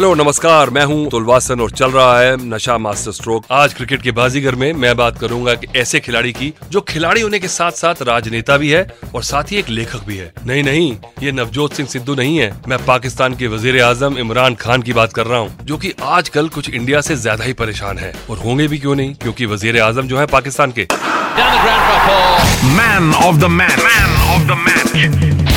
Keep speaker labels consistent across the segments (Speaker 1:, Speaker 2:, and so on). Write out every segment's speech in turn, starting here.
Speaker 1: Hello नमस्कार मैं हूँ अतुल वासन और चल रहा है नशा मास्टर स्ट्रोक। आज क्रिकेट के बाजीगर में मैं बात करूँगा कि ऐसे खिलाड़ी की जो खिलाड़ी होने के साथ साथ राजनेता भी है और साथ ही एक लेखक भी है। नहीं नहीं ये नवजोत सिंह सिद्धू नहीं है। मैं पाकिस्तान के वज़ीर आज़म इमरान खान की बात कर रहा हूँ जो की आजकल कुछ इंडिया ऐसी ज़्यादा ही परेशान है। और होंगे भी क्यों नहीं? क्यूँकी वज़ीर आज़म जो है पाकिस्तान के।
Speaker 2: Man of the man man of the match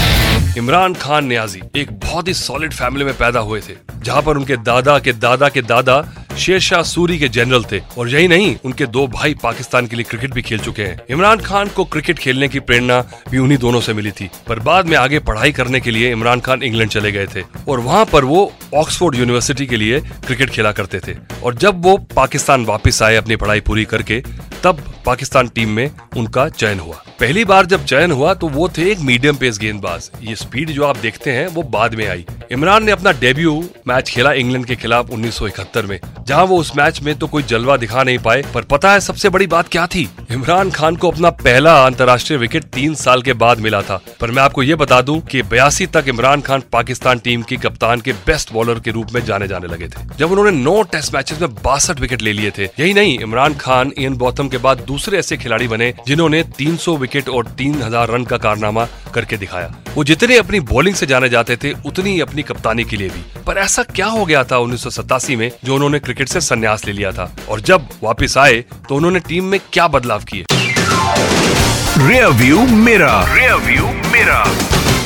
Speaker 1: Imran Khan Niazi एक बहुत ही सॉलिड फैमिली में पैदा हुए थे, जहाँ पर उनके दादा के दादा के दादा शेरशाह सूरी के जनरल थे। और यही नहीं, उनके दो भाई पाकिस्तान के लिए क्रिकेट भी खेल चुके हैं। इमरान खान को क्रिकेट खेलने की प्रेरणा भी उन्हीं दोनों से मिली थी। पर बाद में आगे पढ़ाई करने के लिए इमरान खान इंग्लैंड चले गए थे, और वहाँ पर वो ऑक्सफोर्ड यूनिवर्सिटी के लिए क्रिकेट खेला करते थे। और जब वो पाकिस्तान वापिस आए अपनी पढ़ाई पूरी करके, तब पाकिस्तान टीम में उनका चयन हुआ। पहली बार जब चयन हुआ तो वो थे एक मीडियम पेस गेंदबाज। ये स्पीड जो आप देखते हैं, वो बाद में आई। इमरान ने अपना डेब्यू मैच खेला इंग्लैंड के खिलाफ 1971 में। जहाँ वो उस मैच में तो कोई जलवा दिखा नहीं पाए, पर पता है सबसे बड़ी बात क्या थी? इमरान खान को अपना पहला अंतर्राष्ट्रीय विकेट तीन साल के बाद मिला था। पर मैं आपको ये बता दूँ कि बयासी तक इमरान खान पाकिस्तान टीम की कप्तान के बेस्ट बॉलर के रूप में जाने जाने लगे थे। जब उन्होंने नौ टेस्ट मैचेस में बासठ विकेट ले लिए थे, यही नहीं, इमरान खान इन बॉथम के बाद दूसरे ऐसे खिलाड़ी बने जिन्होंने 300 विकेट और 3000 रन का कारनामा करके दिखाया। वो जितने अपनी बॉलिंग से जाने जाते थे उतनी ही अपनी कप्तानी के लिए भी। पर ऐसा क्या हो गया था उन्नीस सौ सतासी में जो उन्होंने क्रिकेट से संन्यास ले लिया था? और जब वापिस आए तो उन्होंने टीम में क्या बदलाव किए?
Speaker 2: रियर व्यू मेरा। रियर व्यू मेरा।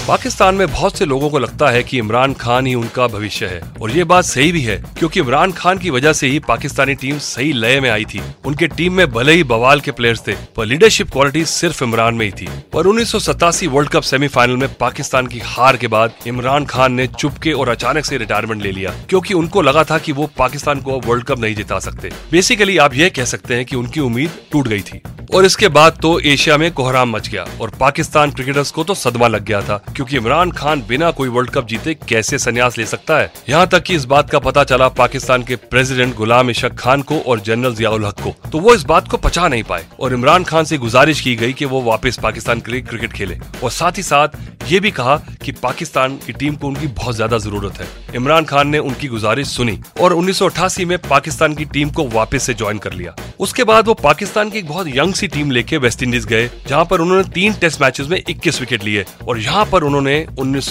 Speaker 1: पाकिस्तान में बहुत से लोगों को लगता है कि इमरान खान ही उनका भविष्य है। और ये बात सही भी है, क्योंकि इमरान खान की वजह से ही पाकिस्तानी टीम सही लय में आई थी। उनके टीम में भले ही बवाल के प्लेयर्स थे, पर लीडरशिप क्वालिटी सिर्फ़ इमरान में ही थी। पर उन्नीस सौ सतासी वर्ल्ड कप सेमीफाइनल में पाकिस्तान की हार के बाद इमरान खान ने चुपके और अचानक से रिटायरमेंट ले लिया, क्योंकि उनको लगा था कि वो पाकिस्तान को वर्ल्ड कप नहीं जिता सकते। बेसिकली आप ये कह सकते हैं कि उनकी उम्मीद टूट गई थी। और इसके बाद तो एशिया में कोहराम मच गया, और पाकिस्तान क्रिकेटर्स को तो सदमा लग गया था क्योंकि इमरान खान बिना कोई वर्ल्ड कप जीते कैसे संन्यास ले सकता है? यहाँ तक कि इस बात का पता चला पाकिस्तान के प्रेसिडेंट गुलाम इशक खान को और जनरल जियाउल हक को। तो वो इस बात को पचा नहीं पाए और इमरान खान से गुजारिश की गई कि वो वापस पाकिस्तान के लिए क्रिकेट खेले। और साथ ही साथ ये भी कहा कि पाकिस्तान की टीम को उनकी बहुत ज़्यादा ज़रूरत है। इमरान खान ने उनकी गुजारिश सुनी और उन्नीस सौ अठासी में पाकिस्तान की टीम को वापस से ज्वाइन कर लिया। उसके बाद वो पाकिस्तान की एक बहुत यंग सी टीम लेके वेस्ट इंडीज गए, जहाँ पर उन्होंने तीन टेस्ट मैचेस में 21 विकेट लिए और यहाँ पर उन्होंने उन्नीस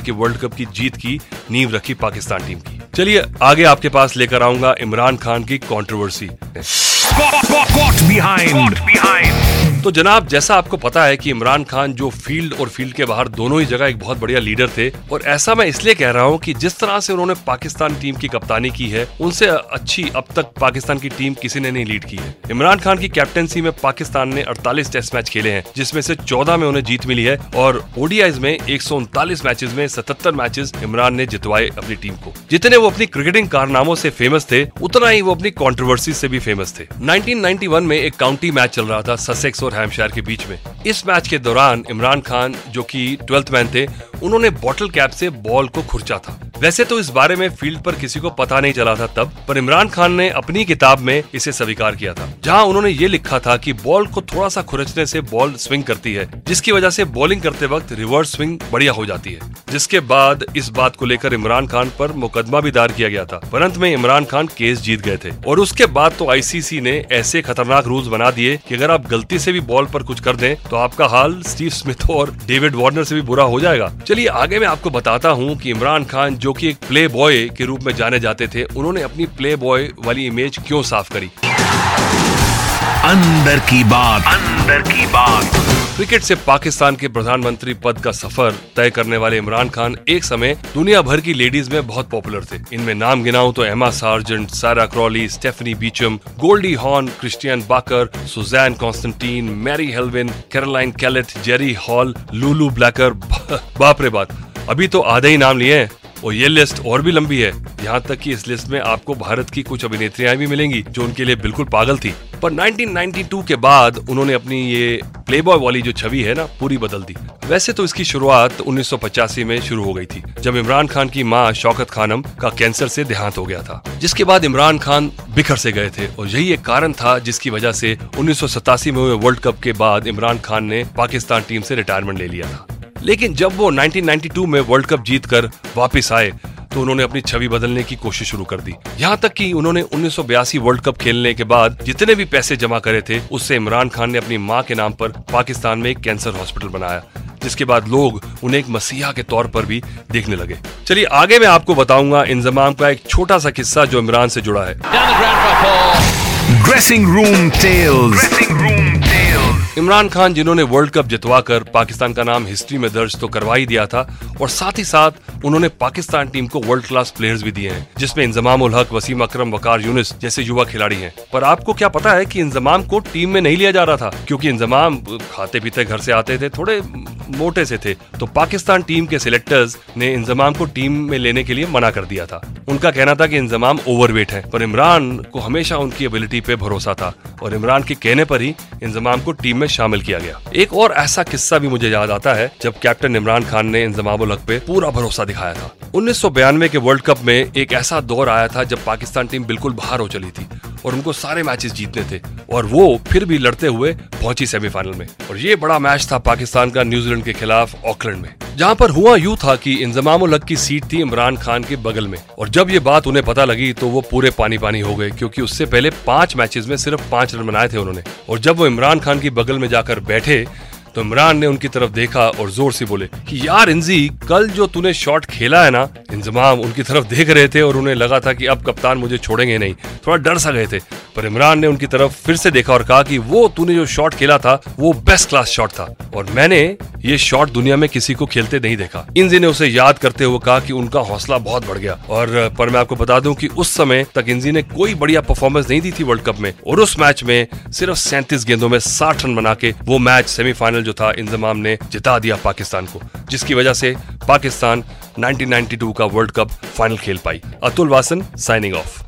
Speaker 1: के वर्ल्ड कप की जीत की नींव रखी पाकिस्तान टीम की। चलिए आगे आपके पास लेकर आऊँगा इमरान खान की कंट्रोवर्सी
Speaker 2: बिहाइंड बिहाइंड
Speaker 1: तो जनाब, जैसा आपको पता है कि इमरान खान जो फ़ील्ड और फ़ील्ड के बाहर दोनों ही जगह एक बहुत बढ़िया लीडर थे, और ऐसा मैं इसलिए कह रहा हूँ कि जिस तरह से उन्होंने पाकिस्तान टीम की कप्तानी की है, उनसे अच्छी अब तक पाकिस्तान की टीम किसी ने नहीं लीड की है। इमरान खान की कैप्टनसी में पाकिस्तान ने 48 टेस्ट मैच खेले हैं, जिसमें से 14 में उन्हें जीत मिली है, और ओडीआईज में एक मैचेस में सतहत्तर मैचेस इमरान ने जितवाए अपनी टीम को। जितने वो अपनी क्रिकेटिंग कारनामों से फ़ेमस थे, उतना ही वो अपनी कॉन्ट्रोवर्सी से भी फ़ेमस थे। 1991 में एक काउंटी मैच चल रहा था ससेक्स और हैमशायर के बीच में। इस मैच के दौरान इमरान खान, जो कि ट्वेल्थ मैन थे, उन्होंने बॉटल कैप से बॉल को खुर्चा था। वैसे तो इस बारे में फ़ील्ड पर किसी को पता नहीं चला था तब, पर इमरान खान ने अपनी किताब में इसे स्वीकार किया था, जहाँ उन्होंने ये लिखा था कि बॉल को थोड़ा सा खुरचने से बॉल स्विंग करती है, जिसकी वजह से बॉलिंग करते वक्त रिवर्स स्विंग बढ़िया हो जाती है, जिसके बाद इस बात को लेकर इमरान खान पर मुकदमा भी दायर किया गया था, पर अंत में इमरान खान केस जीत गए थे, और उसके बाद तो आईसीसी ने ऐसे खतरनाक रूल्स बना दिए कि अगर आप गलती से भी बॉल पर कुछ कर दें तो आपका हाल स्टीव स्मिथ और डेविड वार्नर से भी बुरा हो जाएगा। चलिए आगे मैं आपको बताता हूँ कि इमरान खान जो कि एक प्ले बॉय के रूप में जाने जाते थे उन्होंने अपनी प्ले बॉय वाली इमेज क्यों साफ़ करी?
Speaker 2: अंदर की बात। अंदर की बात।
Speaker 1: क्रिकेट से पाकिस्तान के प्रधानमंत्री पद का सफ़र तय करने वाले इमरान खान एक समय दुनिया भर की लेडीज़ में बहुत पॉपुलर थे। इनमें नाम गिनाऊं तो Emma Sergeant Sarah Crawley Stephanie Beacham Goldie Hawn Kristiane Backer Susannah Constantine Marie Helvin Caroline Kellett Jerry Hall Lulu Blacker बाप रे बाप अभी तो आधे ही नाम लिए और ये लिस्ट और भी लंबी है। यहाँ तक कि इस लिस्ट में आपको भारत की कुछ अभिनेत्रियाँ भी मिलेंगी, जो उनके लिए बिल्कुल पागल थी। पर 1992 के बाद उन्होंने अपनी ये प्लेबॉय वाली जो छवि है ना, पूरी बदल दी। वैसे तो इसकी शुरुआत 1985 में शुरू हो गई थी, जब इमरान खान की माँ शौकत खानम का कैंसर से देहांत हो गया था। जिसके बाद इमरान खान बिखर से गए थे, और यही एक कारण था जिसकी वजह से उन्नीस सौ सतासी में हुए वर्ल्ड कप के बाद इमरान खान ने पाकिस्तान टीम से रिटायरमेंट ले लिया था। लेकिन जब वो 1992 में वर्ल्ड कप जीतकर वापस आए तो उन्होंने अपनी छवि बदलने की कोशिश शुरू कर दी। यहाँ तक कि उन्होंने उन्नीस सौ बयासी वर्ल्ड कप खेलने के बाद जितने भी पैसे जमा करे थे उससे इमरान खान ने अपनी माँ के नाम पर पाकिस्तान में एक कैंसर हॉस्पिटल बनाया जिसके बाद लोग उन्हें एक मसीहा के तौर पर भी देखने लगे। चलिए आगे मैं आपको बताऊँगा इंजमाम का एक छोटा सा किस्सा जो इमरान से जुड़ा है।
Speaker 2: Dressing room tales dressing room
Speaker 1: Imran Khan, जिन्होंने वर्ल्ड कप जितवाकर पाकिस्तान का नाम हिस्ट्री में दर्ज तो करवा ही दिया था, और साथ ही साथ उन्होंने पाकिस्तान टीम को वर्ल्ड क्लास प्लेयर्स भी दिए हैं, जिसमें इंजमाम उल हक, वसीम अकरम, वकार यूनिस जैसे युवा खिलाड़ी हैं। पर आपको क्या पता है कि इंजमाम को टीम में नहीं लिया जा रहा था? क्योंकि इंजमाम खाते पीते घर से आते थे, थोड़े मोटे से थे तो पाकिस्तान टीम के सिलेक्टर्स ने इंजमाम को टीम में लेने के लिए मना कर दिया था। उनका कहना था कि इंजमाम ओवरवेट है, पर इमरान को हमेशा उनकी एबिलिटी पे भरोसा था, और इमरान के कहने पर ही इंजमाम को टीम में शामिल किया गया। एक और ऐसा किस्सा भी मुझे याद आता है, जब कैप्टन इमरान खान ने इंजमाम हक पे पूरा भरोसा दिखाया था। उन्नीस के वर्ल्ड कप में एक ऐसा दौर आया था जब पाकिस्तान टीम बिल्कुल बाहर हो चली थी। और उनको सारे मैचेस जीतने थे। और वो फिर भी लड़ते हुए पहुँची सेमीफाइनल में। और ये बड़ा मैच था पाकिस्तान का न्यूजीलैंड के खिलाफ ऑकलैंड में। जहाँ पर हुआ यूँ था कि इंजमाम उलग की सीट थी इमरान खान के बगल में। और जब ये बात उन्हें पता लगी तो वो पूरे पानी पानी हो गए, क्योंकि उससे पहले पाँच मैचेस में सिर्फ़ पाँच रन बनाए थे उन्होंने। और जब वो इमरान खान की बगल में जाकर बैठे तो इमरान ने उनकी तरफ़ देखा और ज़ोर से बोले कि यार, इंजी, कल जो तूने शॉट खेला है ना, इंजमाम उनकी तरफ़ देख रहे थे और उन्हें लगा था कि अब कप्तान मुझे छोड़ेंगे नहीं। थोड़ा डर सा गए थे। पर इमरान ने उनकी तरफ़ फिर से देखा और कहा कि वो, तूने जो शॉट खेला था, वो बेस्ट क्लास शॉट था। और मैंने ये शॉट दुनिया में किसी को खेलते नहीं देखा। इंजी ने उसे याद करते हुए कहा कि उनका हौसला बहुत बढ़ गया। और, पर मैं आपको बता दूँ कि उस समय तक इंजी ने कोई बढ़िया परफॉर्मेंस नहीं दी थी वर्ल्ड कप में। और उस मैच में सिर्फ़ सैंतीस गेंदों में साठ रन बना के वो मैच सेमीफाइनल जो था, इंजमाम ने जिता दिया पाकिस्तान को। जिसकी वजह से पाकिस्तान 1992 का वर्ल्ड कप फाइनल खेल पाई। Atul Vasan signing of